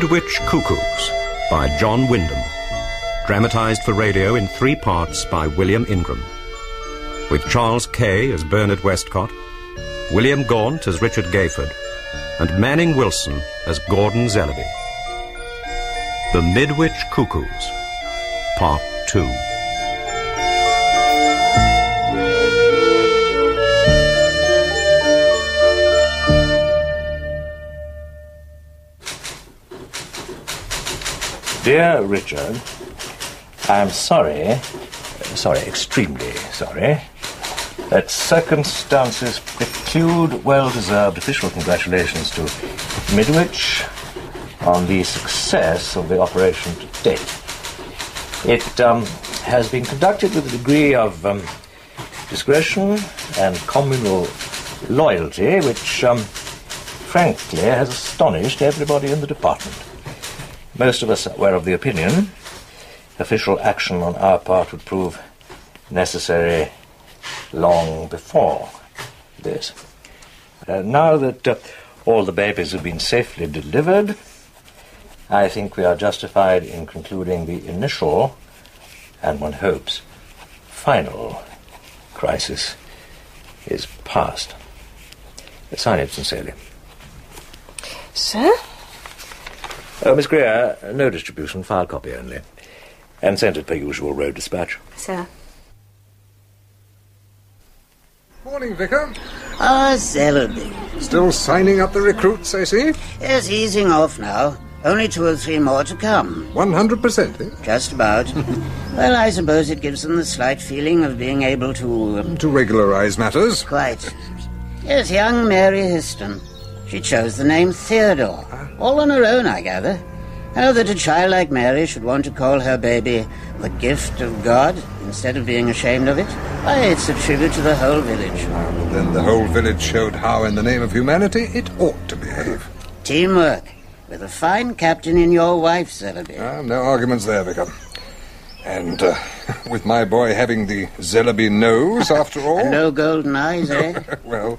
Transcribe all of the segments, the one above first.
Midwich Cuckoos by John Wyndham. Dramatized for radio in three parts by William Ingram. With Charles Kay as Bernard Westcott, William Gaunt as Richard Gayford, and Manning Wilson as Gordon Zellaby. The Midwich Cuckoos, Part 2. Dear Richard, I'm sorry, sorry, extremely sorry, that circumstances preclude well-deserved official congratulations to Midwich on the success of the operation to date. It um, has been conducted with a degree of um, discretion and communal loyalty which, um, frankly, has astonished everybody in the department. Most of us were of the opinion official action on our part would prove necessary long before this. Uh, now that uh, all the babies have been safely delivered, I think we are justified in concluding the initial, and one hopes, final crisis is past. Sign it sincerely. Sir? Oh, Miss Greer, no distribution, file copy only. And sent it per usual road dispatch. Sir. Morning, Vicar. Ah, Zellaby. Still signing up the recruits, I see. Yes, easing off now. Only two or three more to come. 100%, eh? Just about. well, I suppose it gives them the slight feeling of being able to. Um, To regularize matters. quite. Yes, young Mary Histon. She chose the name Theodore. All on her own, I gather. How that a child like Mary should want to call her baby the gift of God instead of being ashamed of it? Why, it's a tribute to the whole village. Then the whole village showed how, in the name of humanity, it ought to behave. Teamwork. With a fine captain in your wife, Zellaby. Ah, no arguments there, Vicar. And uh, with my boy having the Zellaby nose, after all. No golden eyes, eh? well,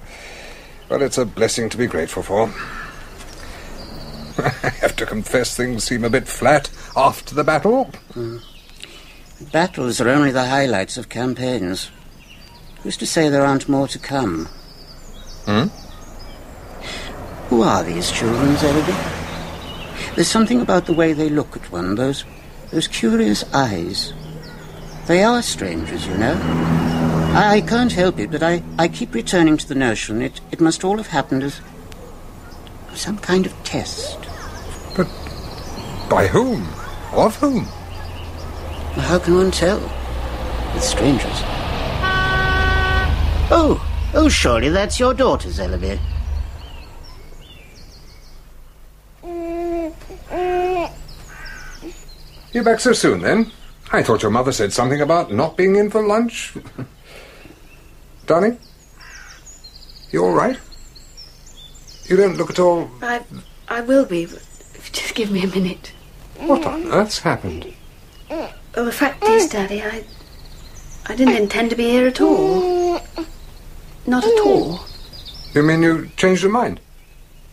well, it's a blessing to be grateful for. I have to confess things seem a bit flat after the battle. Battles are only the highlights of campaigns. Who's to say there aren't more to come? Hmm? Who are these children, Zellaby? There's something about the way they look at one, those, those curious eyes. They are strangers, you know. I, I can't help it, but I, I keep returning to the notion it, it must all have happened as some kind of test. But by whom? Of whom? Well, How can one tell? With strangers. Oh, oh, surely that's your daughter, Zellaby. You're back so soon, then? I thought your mother said something about not being in for lunch. Darling? You all right? You don't look at all. I, I will be, but if you just give me a minute. What on earth's happened? Well, the fact is, Daddy, I, I didn't intend to be here at all. Not at all. You mean you changed your mind?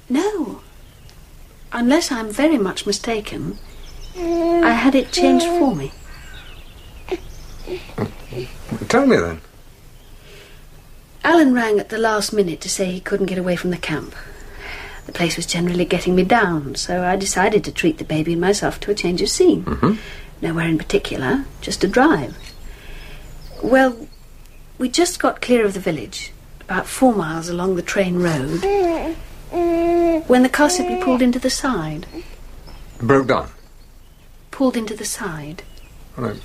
No. Unless I'm very much mistaken, I had it changed for me. Tell me then. Alan rang at the last minute to say he couldn't get away from the camp. The place was generally getting me down, so I decided to treat the baby and myself to a change of scene. Mm-hmm. Nowhere in particular, just a drive. Well, we just got clear of the village, about four miles along the Trayne road, when the car simply pulled into the side. Broke down. Pulled into the side. Well,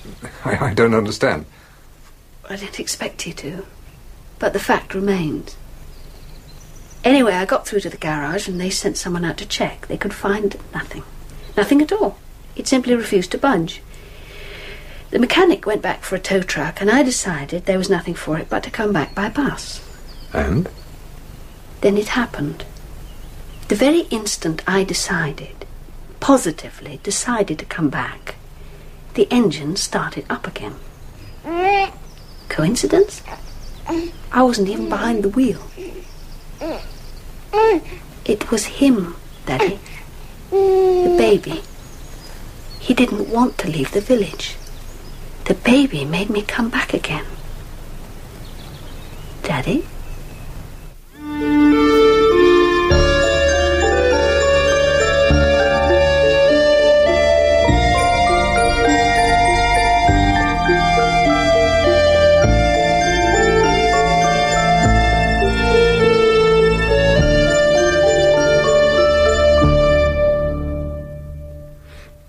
I, I, I don't understand. I didn't expect you to. But the fact remains. Anyway, I got through to the garage and they sent someone out to check. They could find nothing. Nothing at all. It simply refused to budge. The mechanic went back for a tow truck and I decided there was nothing for it but to come back by bus. And? Then it happened. The very instant I decided, positively decided to come back, the engine started up again. Mm. Coincidence? I wasn't even behind the wheel. It was him, Daddy. The baby. He didn't want to leave the village. The baby made me come back again. Daddy?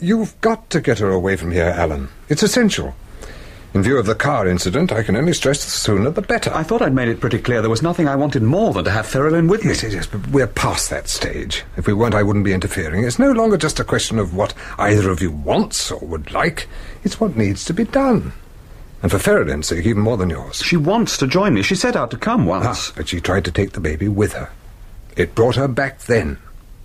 You've got to get her away from here, Alan. It's essential. In view of the car incident, I can only stress the sooner the better. I thought I'd made it pretty clear there was nothing I wanted more than to have Ferrelyn with me. Yes, yes, yes, but we're past that stage. If we weren't, I wouldn't be interfering. It's no longer just a question of what either of you wants or would like. It's what needs to be done. And for Ferrelyn's sake, even more than yours. She wants to join me. She set out to come Ah, once. but she tried to take the baby with her. It brought her back then.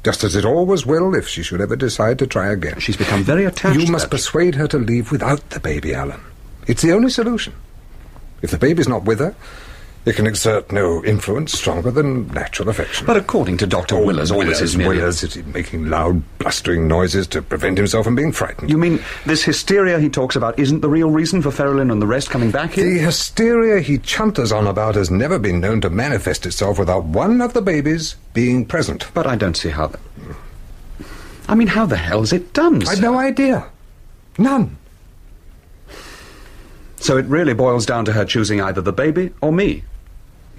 Just as it always will if she should ever decide to try again. She's become very attached. You must persuade her to leave without the baby, Alan. It's the only solution. If the baby's not with her, it can exert no influence stronger than natural affection. But according to Dr. Oh, Willers, all this is merely... Willers is making loud, blustering noises to prevent himself from being frightened. You mean this hysteria he talks about isn't the real reason for Ferrelyn and the rest coming back here? The hysteria he chunters on about has never been known to manifest itself without one of the babies being present. But I don't see how that... I mean, how the hell's it done, I've no idea. None. So it really boils down to her choosing either the baby or me.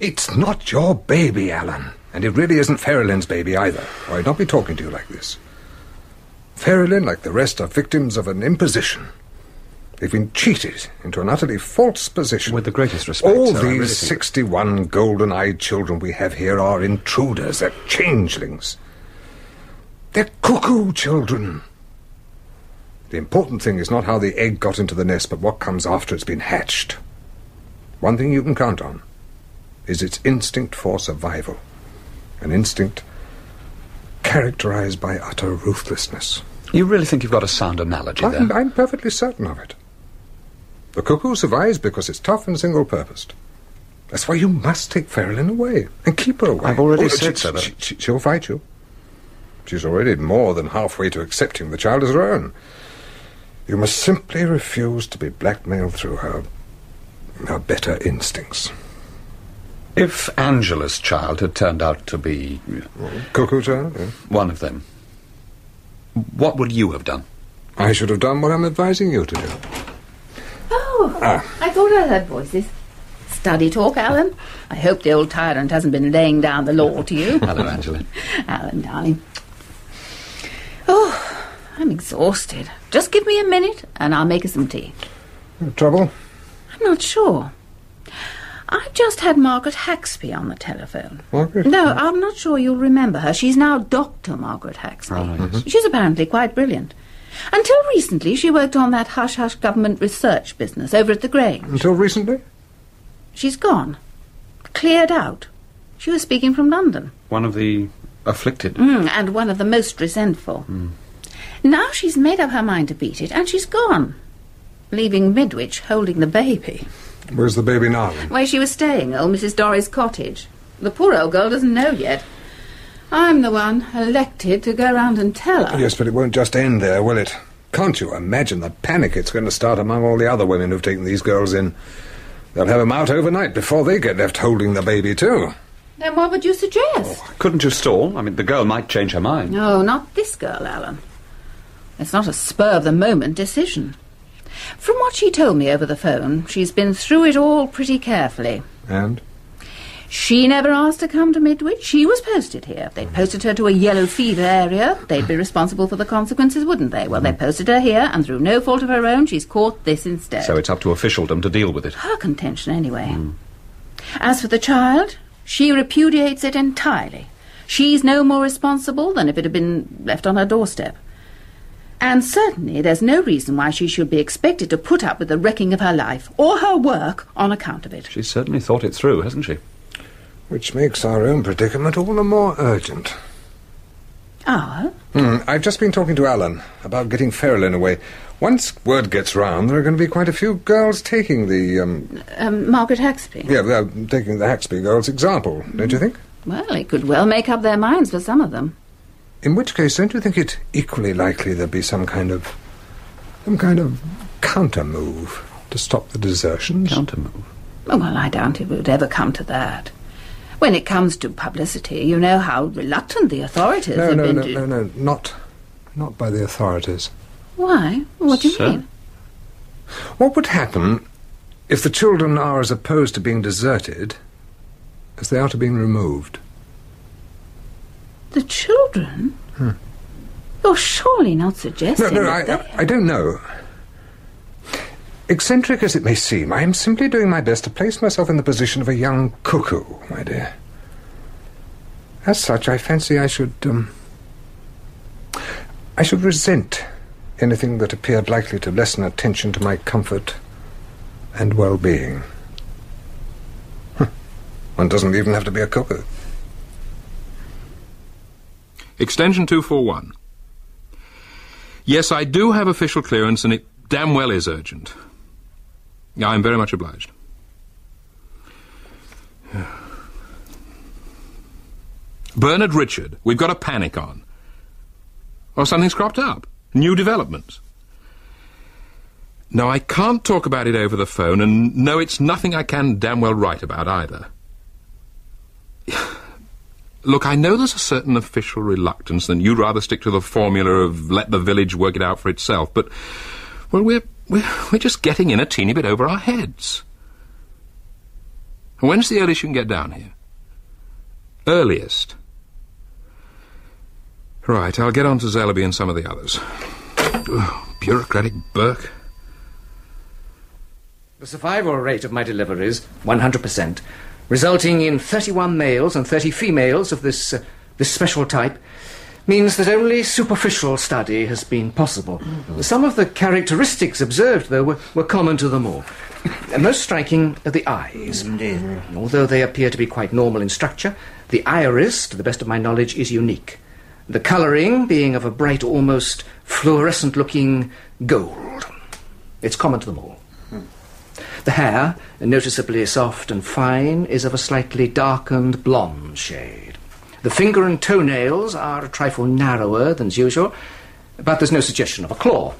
It's not your baby, Alan. And it really isn't Ferrelyn's baby either, or I'd not be talking to you like this. Ferrelyn, like the rest, are victims of an imposition. They've been cheated into an utterly false position. With the greatest respect, All sir, these really think- 61 golden-eyed children we have here are intruders. They're changelings. They're cuckoo children. The important thing is not how the egg got into the nest, but what comes after it's been hatched. One thing you can count on is its instinct for survival. An instinct characterized by utter ruthlessness. You really think you've got a sound analogy I'm, there? I'm perfectly certain of it. The cuckoo survives because it's tough and single-purposed. That's why you must take Ferrelyn away and keep her away. I've already Oh, said she- so, she- she- she'll fight you. She's already more than halfway to accepting the child as her own. You must simply refuse to be blackmailed through her, her better instincts. If Angela's child had turned out to be Cuckoo child? yeah. one of them, what would you have done? I should have done what I'm advising you to do. Oh, Ah. I thought I heard voices. Study talk, Alan. I hope the old tyrant hasn't been laying down the law to you. Hello, Angela. Alan, darling. Oh, I'm exhausted. Just give me a minute and I'll make us some tea. Trouble? I'm not sure. I've just had Margaret Haxby on the telephone. Margaret? No, I'm not sure you'll remember her. She's now Dr. Margaret Haxby. Oh, yes. Mm-hmm. She's apparently quite brilliant. Until recently, she worked on that hush hush government research business over at the Grange. Until recently? She's gone. Cleared out. She was speaking from London. One of the afflicted. Mm, and one of the most resentful. Mm. Now she's made up her mind to beat it, and she's gone. Leaving Midwich holding the baby. Where's the baby now? then? Where she was staying, old Mrs. Dorry's cottage. The poor old girl doesn't know yet. I'm the one elected to go round and tell her. Yes, but it won't just end there, will it? Can't you imagine the panic it's going to start among all the other women who've taken these girls in? They'll have them out overnight before they get left holding the baby, too. Then what would you suggest? Oh, couldn't you stall? I mean, the girl might change her mind. No, not this girl, Alan. It's not a spur of the moment decision. From what she told me over the phone, she's been through it all pretty carefully. And? She never asked to come to Midwich. She was posted here. They'd posted her to a yellow fever area. They'd be responsible for the consequences, wouldn't they? Well, they posted her here, and through no fault of her own, she's caught this instead. So it's up to officialdom to deal with it. her contention, anyway. Hmm. As for the child, she repudiates it entirely. She's no more responsible than if it had been left on her doorstep. And certainly there's no reason why she should be expected to put up with the wrecking of her life or her work on account of it. She's certainly thought it through, hasn't she? Which makes our own predicament all the more urgent. Ah, Hmm, I've just been talking to Alan about getting Ferrelyn away. Once word gets round, there are going to be quite a few girls taking the, um, um, Margaret Haxby. yeah, uh, taking the Haxby girls' example, don't you think? Well, it could well make up their minds for some of them. In which case, don't you think it equally likely there'd be some kind of some kind of counter move to stop the desertions? Counter move. Oh, well, I doubt if it would ever come to that. When it comes to publicity, you know how reluctant the authorities No, have no, been no, to... no, no, not not by the authorities. Why? What do you Sir? mean? What would happen if the children are as opposed to being deserted as they are to being removed? The children? You're surely not suggesting no, that I. I, don't know. Eccentric as it may seem, I am simply doing my best to place myself in the position of a young cuckoo, my dear. As such, I fancy I should, um, I should resent anything that appeared likely to lessen attention to my comfort and well-being. One doesn't even have to be a cuckoo. Extension 241. Yes, I do have official clearance, and it damn well is urgent. I'm very much obliged. Bernard Richard, we've got a panic on. Well, something's cropped up. New developments. No, I can't talk about it over the phone, and no, it's nothing I can damn well write about either. Look, I know there's a certain official reluctance that you'd rather stick to the formula of let the village work it out for itself, but, well, we're, we're, we're just getting in a teeny bit over our heads. When's the earliest you can get down here? Earliest. Right, I'll get on to Zellaby and some of the others. Bureaucratic Burke. The survival rate of my deliveries, 100%, resulting in 31 males and 30 females of this, uh, this special type, means that only superficial study has been possible. Mm-hmm. Some of the characteristics observed, though, were, were common to them all. Most striking are the eyes. Mm-hmm. Mm-hmm. Although they appear to be quite normal in structure, the iris, to the best of my knowledge, is unique. The colouring being of a bright, almost fluorescent looking gold. It's common to them all. The hair, noticeably soft and fine, is of a slightly darkened blonde shade. The finger and toenails are a trifle narrower than usual, but there's no suggestion of a claw.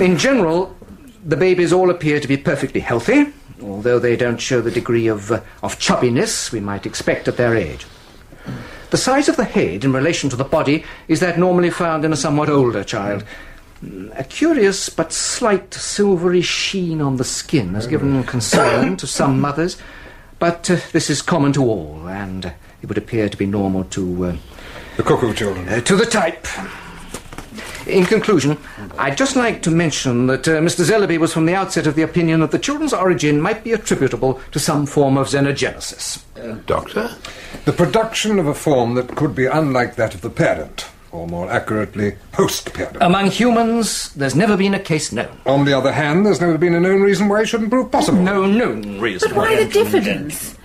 In general, the babies all appear to be perfectly healthy, although they don't show the degree of, uh, of chubbiness we might expect at their age. The size of the head in relation to the body is that normally found in a somewhat older child. A curious but slight silvery sheen on the skin has given concern to some mothers, but uh, this is common to all, and uh, it would appear to be normal to uh, The cuckoo children. uh, to the type. In conclusion, I'd just like to mention that uh, Mr. Zellaby was from the outset of the opinion that the children's origin might be attributable to some form of xenogenesis. Doctor? The production of a form that could be unlike that of the parent, or more accurately, post-parent. Among humans, there's never been a case known. On the other hand, there's never been a known reason why it shouldn't prove possible. No known reason. But why the diffidence?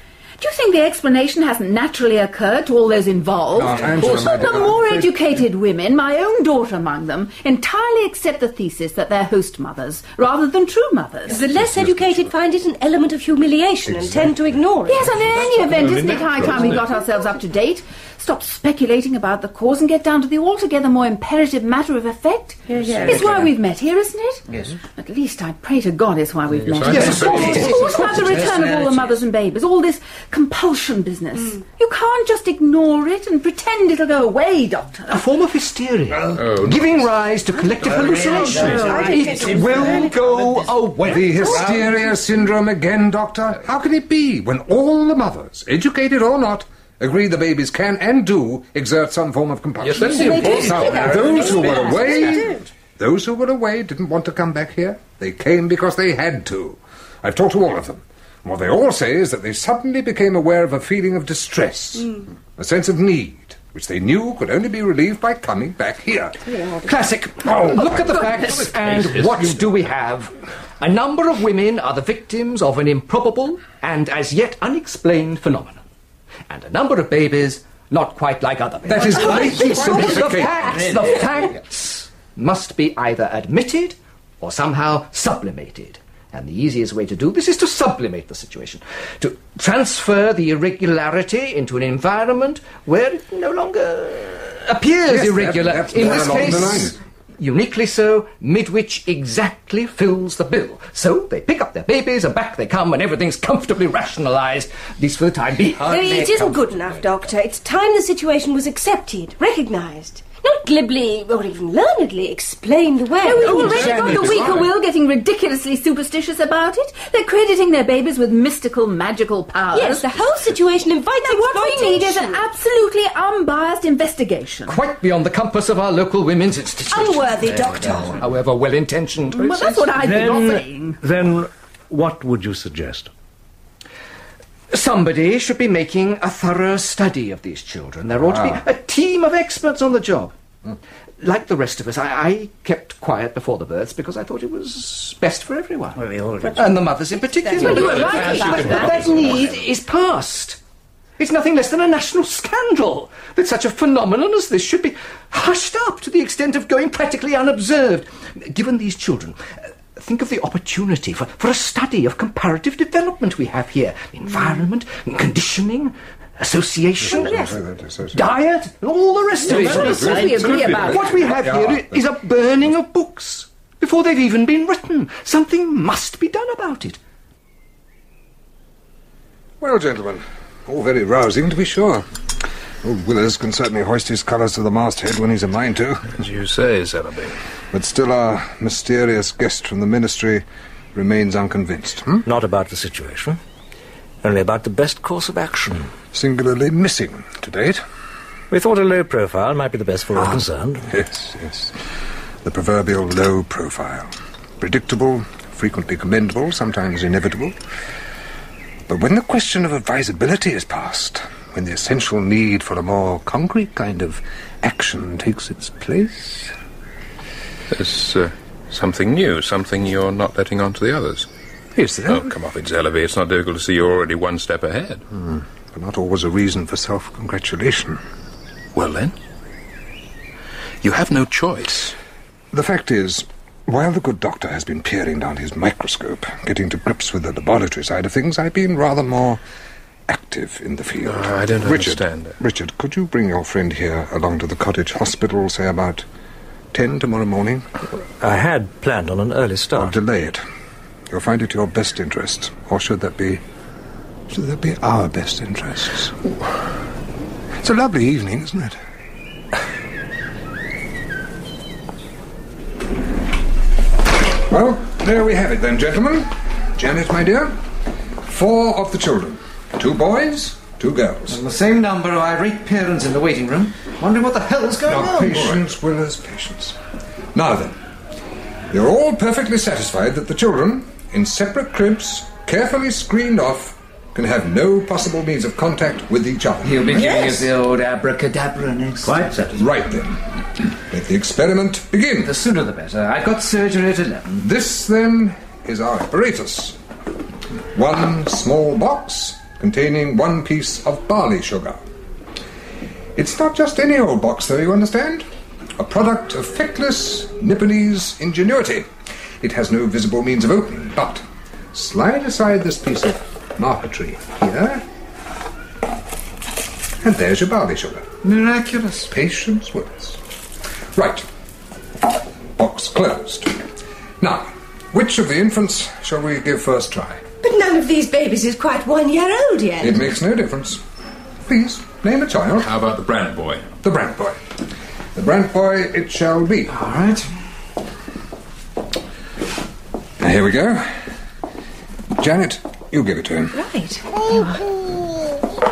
Do you think the explanation hasn't naturally occurred to all those involved? No, Angela, my but the dear, more I'm educated women, my own daughter among them, entirely accept the thesis that they're host mothers rather than true mothers. The less educated find it an element of humiliation and tend to ignore it. Yes, and in any event, isn't it high time we got ourselves up to date? Stop speculating about the cause and get down to the altogether more imperative matter of effect. Yes, yes. It's why we've met here, isn't it? Yes. At least I pray to God it's why we've met. Yes, All- yes, all about the return of all the mothers and babies, all this compulsion business. Mm. You can't just ignore it and pretend it'll go away, Doctor. A form of hysteria, Oh, giving rise to collective hallucinations. It will go away. The hysteria syndrome again, Doctor? How can it be when all the mothers, educated or not, agree the babies can and do exert some form of compulsion? Yes, that's the important Now, those who were away, those who were away didn't want to come back here. They came because they had to. I've talked to all of them. And What they all say is that they suddenly became aware of a feeling of distress, hmm. a sense of need, which they knew could only be relieved by coming back here. Classic. Oh, oh, look at the facts, and what do we have? A number of women are the victims of an improbable and as yet unexplained phenomenon. And a number of babies not quite like other babies. That is great the facts, the facts must be either admitted or somehow sublimated. And the easiest way to do this is to sublimate the situation, to transfer the irregularity into an environment where it no longer appears Yes, irregular. that- In this case, uniquely so, Midwich exactly fills the bill. So they pick up their babies and back they come and everything's comfortably rationalised, at least for the time being. It isn't good enough, Doctor. It's time the situation was accepted, recognised. Not glibly or even learnedly explained away. Oh, we've Oh, already got the weaker will getting ridiculously superstitious about it. They're crediting their babies with mystical, magical powers. Yes, the whole situation invites Now, what we need is an absolutely unbiased investigation. Quite beyond the compass of our local women's institution. Unworthy, uh, Doctor. However well intentioned. Well, that's what I've been saying. then what would you suggest? Somebody should be making a thorough study of these children. There ought to be ah. a team of experts on the job. Like the rest of us, I, I kept quiet before the births because I thought it was best for everyone. Well, we all did. And the mothers in particular. Well, you were right about But that. that need is past. It's nothing less than a national scandal that such a phenomenon as this should be hushed up to the extent of going practically unobserved. Given these children, think of the opportunity for, for a study of comparative development we have here. Environment, conditioning, association, oh, diet, and all the rest of it. Well, of course we agree about What we have here is a burning of books before they've even been written. Something must be done about it. Well, gentlemen, all very rousing to be sure. Old Willers can certainly hoist his colours to the masthead when he's a mind to. As you say, Zellaby. But still, our mysterious guest from the ministry remains unconvinced. Hmm? Not about the situation, only about the best course of action. Singularly missing to date. We thought a low profile might be the best for all concerned. Yes, yes. The proverbial low profile. Predictable, frequently commendable, sometimes inevitable. But when the question of advisability is past, when the essential need for a more concrete kind of action takes its place. There's uh, something new, something you're not letting on to the others. Is there? Oh, come off it, Zellaby. It's not difficult to see you're already one step ahead. But not always a reason for self congratulation. Well, then, you have no choice. The fact is, while the good doctor has been peering down his microscope, getting to grips with the laboratory side of things, I've been rather more active in the field. Oh, I don't Richard, understand. Richard, could you bring your friend here along to the cottage hospital, say about ten tomorrow morning? I had planned on an early start. delay it. You'll find it your best interest, or should that be, should that be our best interests? It's a lovely evening, isn't it? Well, there we have it then, gentlemen. Janet, my dear, four of the children. Two boys, two girls. And the same number of irate parents in the waiting room, wondering what the hell's going Now, on. patience, Willers, patience. Now then, you're all perfectly satisfied that the children, in separate cribs, carefully screened off, can have no possible means of contact with each other. He'll be giving us the old abracadabra next. Quite satisfied. Right then. Let the experiment begin. The sooner the better. I've got surgery at 11. This, then, is our apparatus. One small box containing one piece of barley sugar. It's not just any old box, though, you understand? A product of feckless Nipponese ingenuity. It has no visible means of opening, but slide aside this piece of marquetry here, and there's your barley sugar. Miraculous. Patience with us. Right. Box closed. Now, which of the infants shall we give first try? But none of these babies is quite one year old yet. It makes no difference. Please, name a child. How about the Brant boy? The Brant boy. The Brant boy it shall be. All right. Now, here we go. Janet, you give it to him. Right.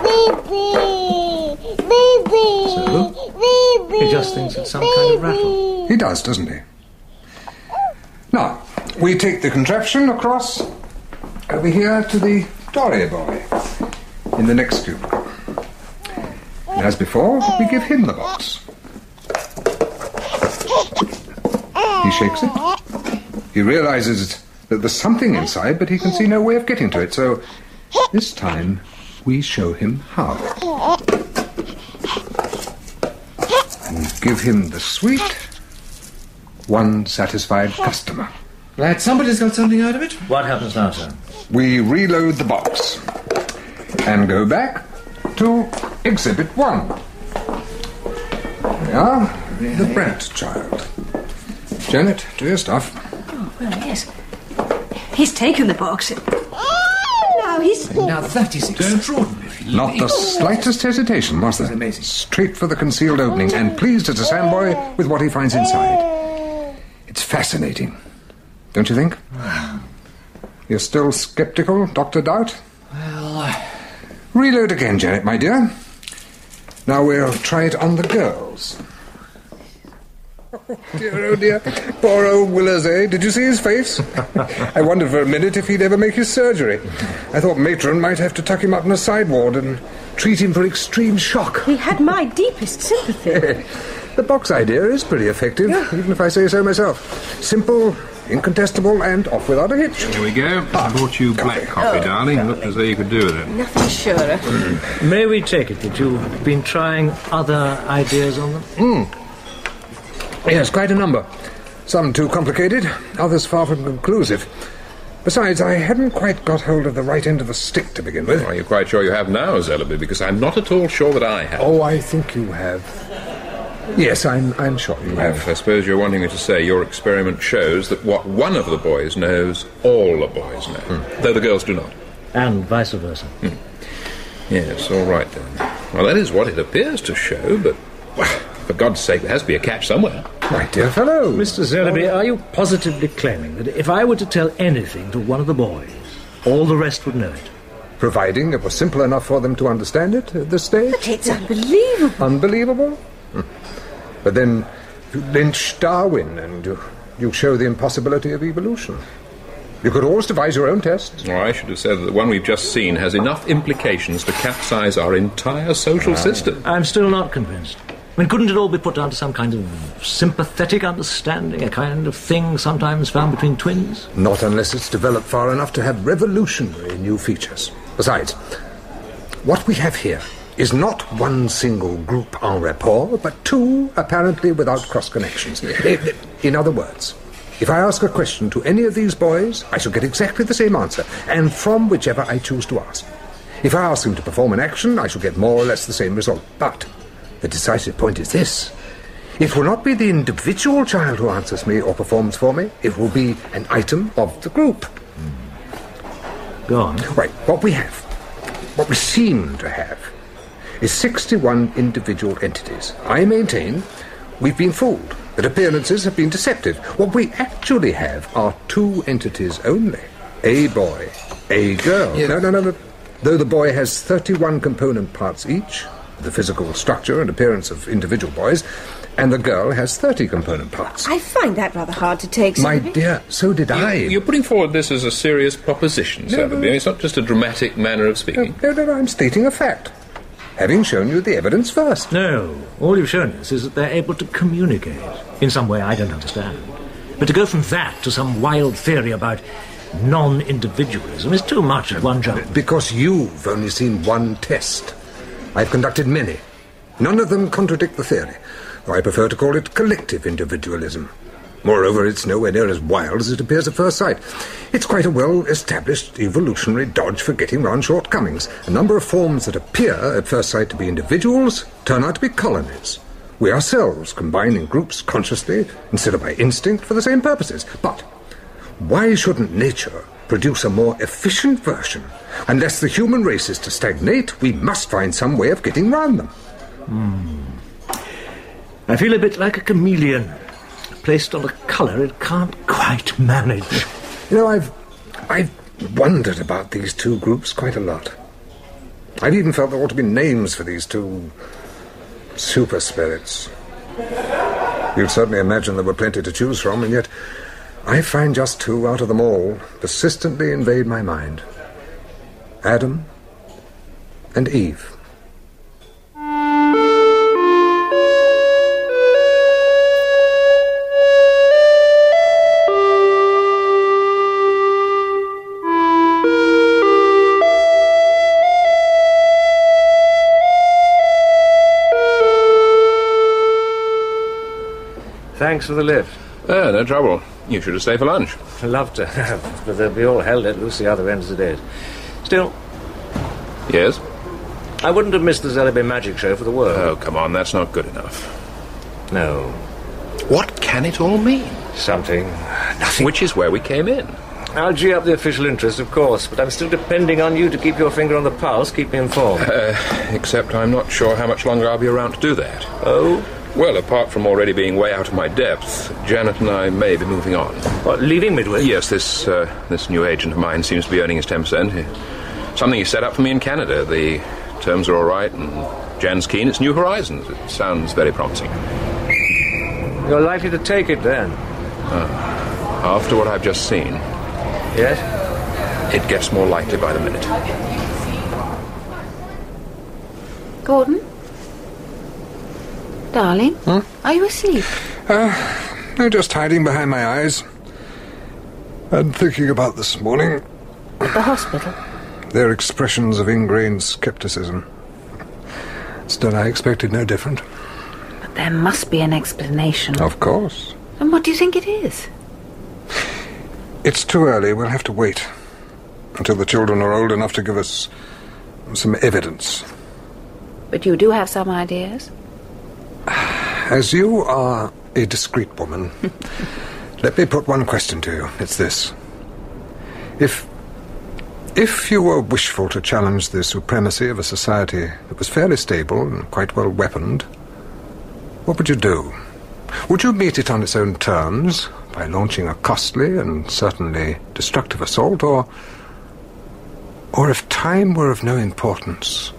Baby, baby, so, baby. He just thinks it's some kind of rattle. He does, doesn't he? Now, we take the contraption across over here to the Dory boy in the next cubicle. And as before, we give him the box. He shakes it. He realizes that there's something inside, but he can see no way of getting to it. So this time, we show him how. And give him the sweet, one satisfied customer. Right, somebody's got something out of it. What happens now, sir? We reload the box and go back to Exhibit 1. we are. The Brant child. Janet, do your stuff. Oh, well, yes. He's taken the box. Oh, no, he's... Now that is extraordinary. Not the slightest hesitation, was there? amazing. Straight for the concealed opening, and pleased as a sandboy with what he finds inside. It's fascinating, don't you think? You're still skeptical, Dr. Doubt? Well, Reload again, Janet, my dear. Now we'll try it on the girls. Oh dear, oh dear. Poor old Willers, eh? Did you see his face? I wondered for a minute if he'd ever make his surgery. I thought Matron might have to tuck him up in a side ward and treat him for extreme shock. He had my deepest sympathy. the box idea is pretty effective, even if I say so myself. Simple, incontestable, and off without a hitch. Here we go. I brought you black coffee, darling. Looked as though you could do with it. Nothing surer. May we take it that you've been trying other ideas on them? Hmm. Yes, quite a number. Some too complicated, others far from conclusive. Besides, I hadn't quite got hold of the right end of the stick to begin with. Are you quite sure you have now, Zellaby? Because I'm not at all sure that I have. Oh, I think you have. Yes, I'm, I'm sure you have. I suppose you're wanting me to say your experiment shows that what one of the boys knows, all the boys know, hmm. though the girls do not. And vice versa. Hmm. Yes, all right then. Well, that is what it appears to show, but well, for God's sake, there has to be a catch somewhere. My dear fellow. Mr. Zellaby, are you positively claiming that if I were to tell anything to one of the boys, all the rest would know it? Providing it was simple enough for them to understand it at this stage. But it's unbelievable. Unbelievable? But then you lynch Darwin and you, you show the impossibility of evolution. You could always devise your own tests. Or I should have said that the one we've just seen has enough implications to capsize our entire social uh, system. I'm still not convinced. I mean, couldn't it all be put down to some kind of sympathetic understanding, a kind of thing sometimes found between twins? Not unless it's developed far enough to have revolutionary new features. Besides, what we have here is not one single group en rapport, but two apparently without cross connections. In- In other words, if I ask a question to any of these boys, I shall get exactly the same answer, and from whichever I choose to ask. If I ask them to perform an action, I shall get more or less the same result. But the decisive point is this. It will not be the individual child who answers me or performs for me. It will be an item of the group. Go on. Right, what we have, what we seem to have, is 61 individual entities. I maintain we've been fooled, that appearances have been deceptive. What we actually have are two entities only a boy, a girl. No, no, no, no. Though the boy has 31 component parts each, the physical structure and appearance of individual boys, and the girl has 30 component parts. I find that rather hard to take, My Zellaby. dear, so did I. You're putting forward this as a serious proposition, No, no, Zellaby. no. It's not just a dramatic manner of No, speaking. no, no, no, I'm stating a fact. Having shown you the evidence first. No, all you've shown us is that they're able to communicate in some way I don't understand. But to go from that to some wild theory about non individualism is too much at one jump. Because you've only seen one test. I've conducted many. None of them contradict the theory, though I prefer to call it collective individualism. Moreover, it's nowhere near as wild as it appears at first sight. It's quite a well established evolutionary dodge for getting round shortcomings. A number of forms that appear at first sight to be individuals turn out to be colonies. We ourselves combine in groups consciously instead of by instinct for the same purposes. But why shouldn't nature produce a more efficient version? Unless the human race is to stagnate, we must find some way of getting round them. Hmm. I feel a bit like a chameleon, placed on a colour it can't quite manage. You know, I've I've wondered about these two groups quite a lot. I've even felt there ought to be names for these two super spirits. You'd certainly imagine there were plenty to choose from, and yet I find just two out of them all persistently invade my mind. Adam and Eve. Thanks for the lift. Oh, no trouble. You should have stayed for lunch. I'd love to have, but they'll be all hell let loose the other end of the day. Still, Yes? I wouldn't have missed the Zellaby magic show for the world. Oh, come on, that's not good enough. No. What can it all mean? Something. Nothing. Which is where we came in. I'll gee up the official interest, of course, but I'm still depending on you to keep your finger on the pulse, keep me informed. Uh, except I'm not sure how much longer I'll be around to do that. Oh? Well, apart from already being way out of my depth, Janet and I may be moving on. What, leaving Midwich? Yes, this uh, this new agent of mine seems to be earning his 10%. Something he set up for me in Canada. The terms are all right, and Jan's keen. It's new horizons. It sounds very promising. You're likely to take it then? Uh, after what I've just seen. Yes? It gets more likely by the minute. Gordon? Darling? Huh? Are you asleep? Uh, no, just hiding behind my eyes. And thinking about this morning. At the hospital? Their expressions of ingrained skepticism. Still, I expected no different. But there must be an explanation. Of course. And what do you think it is? It's too early. We'll have to wait until the children are old enough to give us some evidence. But you do have some ideas? As you are a discreet woman, let me put one question to you. It's this. If. If you were wishful to challenge the supremacy of a society that was fairly stable and quite well weaponed, what would you do? Would you meet it on its own terms, by launching a costly and certainly destructive assault, or. or if time were of no importance,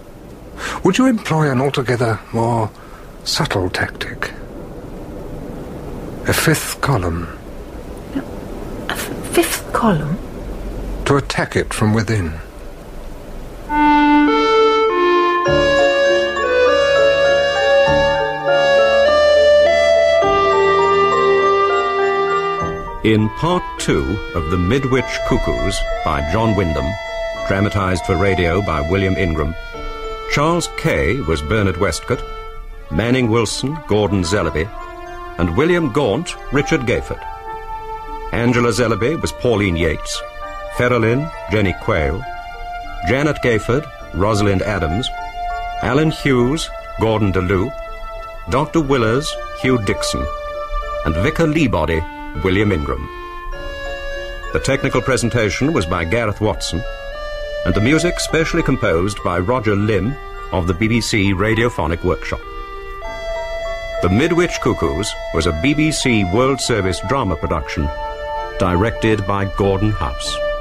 would you employ an altogether more subtle tactic? A fifth column. A f- fifth column? To attack it from within. In part two of The Midwich Cuckoos by John Wyndham, dramatized for radio by William Ingram, Charles Kay was Bernard Westcott, Manning Wilson, Gordon Zellaby, and William Gaunt, Richard Gayford. Angela Zellaby was Pauline Yates, Ferrelyn, Jenny Quayle, Janet Gayford, Rosalind Adams, Alan Hughes, Gordon DeLue, Dr. Willers, Hugh Dixon, and Vicar Leebody, William Ingram. The technical presentation was by Gareth Watson, and the music specially composed by Roger Limb of the BBC Radiophonic Workshop. The Midwich Cuckoos was a BBC World Service drama production directed by Gordon House.